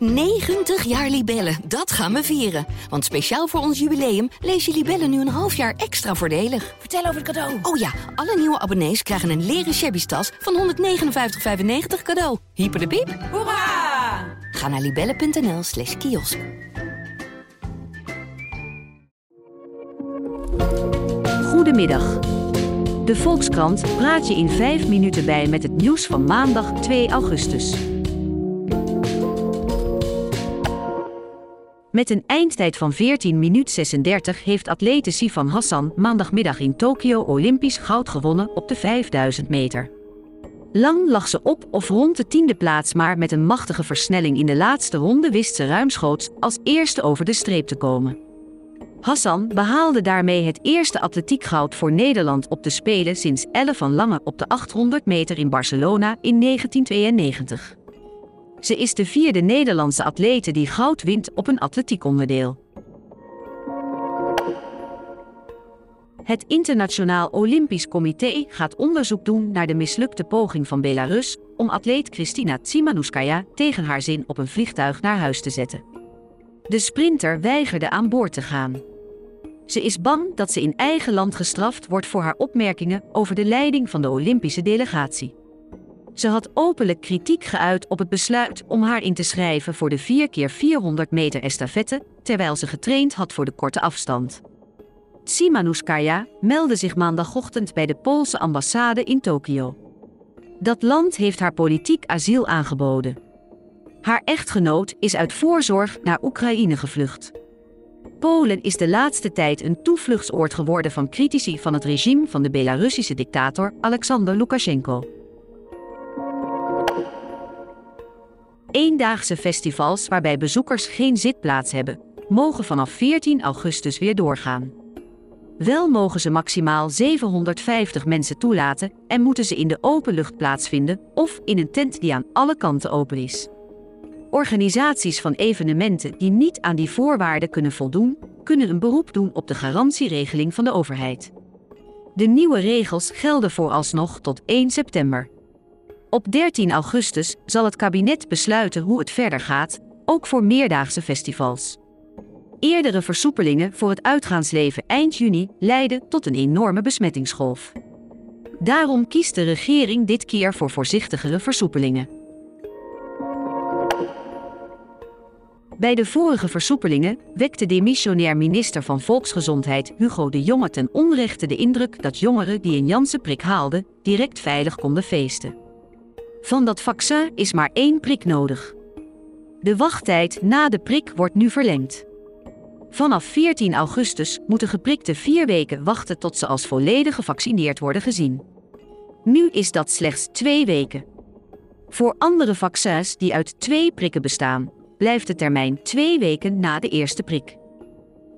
90 jaar Libellen, dat gaan we vieren. Want speciaal voor ons jubileum lees je Libellen nu een half jaar extra voordelig. Vertel over het cadeau. Oh ja, alle nieuwe abonnees krijgen een leren shabby tas van 159,95 cadeau. Hyper de piep. Hoera! Ga naar libellen.nl slash kiosk. Goedemiddag. De Volkskrant praat je in 5 minuten bij met het nieuws van maandag 2 augustus. Met een eindtijd van 14 minuut 36 heeft atlete Sifan Hassan maandagmiddag in Tokio Olympisch goud gewonnen op de 5000 meter. Lang lag ze op of rond de tiende plaats, maar met een machtige versnelling in de laatste ronde wist ze ruimschoots als eerste over de streep te komen. Hassan behaalde daarmee het eerste atletiekgoud voor Nederland op de Spelen sinds Elle van Lange op de 800 meter in Barcelona in 1992. Ze is de vierde Nederlandse atlete die goud wint op een atletiekonderdeel. Het Internationaal Olympisch Comité gaat onderzoek doen naar de mislukte poging van Belarus om atleet Kristina Tsimanouskaya tegen haar zin op een vliegtuig naar huis te zetten. De sprinter weigerde aan boord te gaan. Ze is bang dat ze in eigen land gestraft wordt voor haar opmerkingen over de leiding van de Olympische delegatie. Ze had openlijk kritiek geuit op het besluit om haar in te schrijven voor de 4x400 meter estafette, terwijl ze getraind had voor de korte afstand. Tsimanouskaya meldde zich maandagochtend bij de Poolse ambassade in Tokio. Dat land heeft haar politiek asiel aangeboden. Haar echtgenoot is uit voorzorg naar Oekraïne gevlucht. Polen is de laatste tijd een toevluchtsoord geworden van critici van het regime van de Belarussische dictator Alexander Lukashenko. Eendaagse festivals waarbij bezoekers geen zitplaats hebben, mogen vanaf 14 augustus weer doorgaan. Wel mogen ze maximaal 750 mensen toelaten en moeten ze in de open lucht plaatsvinden of in een tent die aan alle kanten open is. Organisaties van evenementen die niet aan die voorwaarden kunnen voldoen, kunnen een beroep doen op de garantieregeling van de overheid. De nieuwe regels gelden vooralsnog tot 1 september. Op 13 augustus zal het kabinet besluiten hoe het verder gaat, ook voor meerdaagse festivals. Eerdere versoepelingen voor het uitgaansleven eind juni leidden tot een enorme besmettingsgolf. Daarom kiest de regering dit keer voor voorzichtigere versoepelingen. Bij de vorige versoepelingen wekte demissionair minister van Volksgezondheid Hugo de Jonge ten onrechte de indruk dat jongeren die een Janssen-prik haalden direct veilig konden feesten. Van dat vaccin is maar één prik nodig. De wachttijd na de prik wordt nu verlengd. Vanaf 14 augustus moeten geprikten vier weken wachten tot ze als volledig gevaccineerd worden gezien. Nu is dat slechts twee weken. Voor andere vaccins die uit twee prikken bestaan, blijft de termijn twee weken na de eerste prik.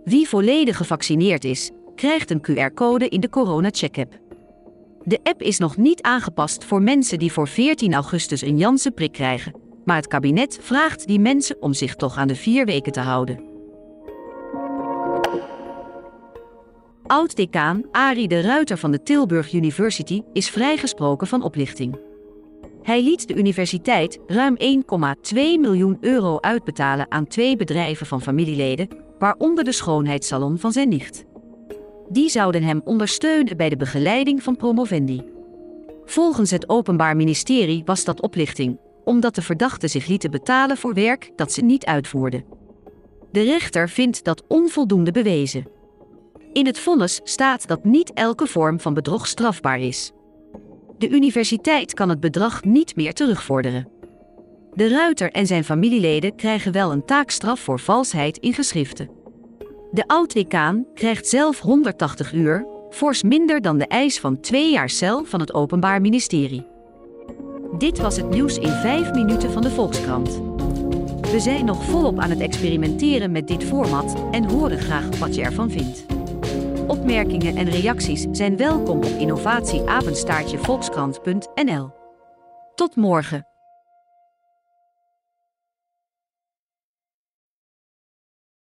Wie volledig gevaccineerd is, krijgt een QR-code in de Corona Check-app. De app is nog niet aangepast voor mensen die voor 14 augustus een Janssen-prik krijgen, maar het kabinet vraagt die mensen om zich toch aan de vier weken te houden. Oud-decaan Arie de Ruiter van de Tilburg University is vrijgesproken van oplichting. Hij liet de universiteit ruim 1,2 miljoen euro uitbetalen aan twee bedrijven van familieleden, waaronder de schoonheidssalon van zijn nicht. Die zouden hem ondersteunen bij de begeleiding van promovendi. Volgens het Openbaar Ministerie was dat oplichting, omdat de verdachten zich lieten betalen voor werk dat ze niet uitvoerden. De rechter vindt dat onvoldoende bewezen. In het vonnis staat dat niet elke vorm van bedrog strafbaar is. De universiteit kan het bedrag niet meer terugvorderen. De ruiter en zijn familieleden krijgen wel een taakstraf voor valsheid in geschriften. De oud-decaan krijgt zelf 180 uur, fors minder dan de eis van twee jaar cel van het Openbaar Ministerie. Dit was het nieuws in 5 minuten van de Volkskrant. We zijn nog volop aan het experimenteren met dit format en horen graag wat je ervan vindt. Opmerkingen en reacties zijn welkom op innovatieapenstaartjevolkskrant.nl. Tot morgen.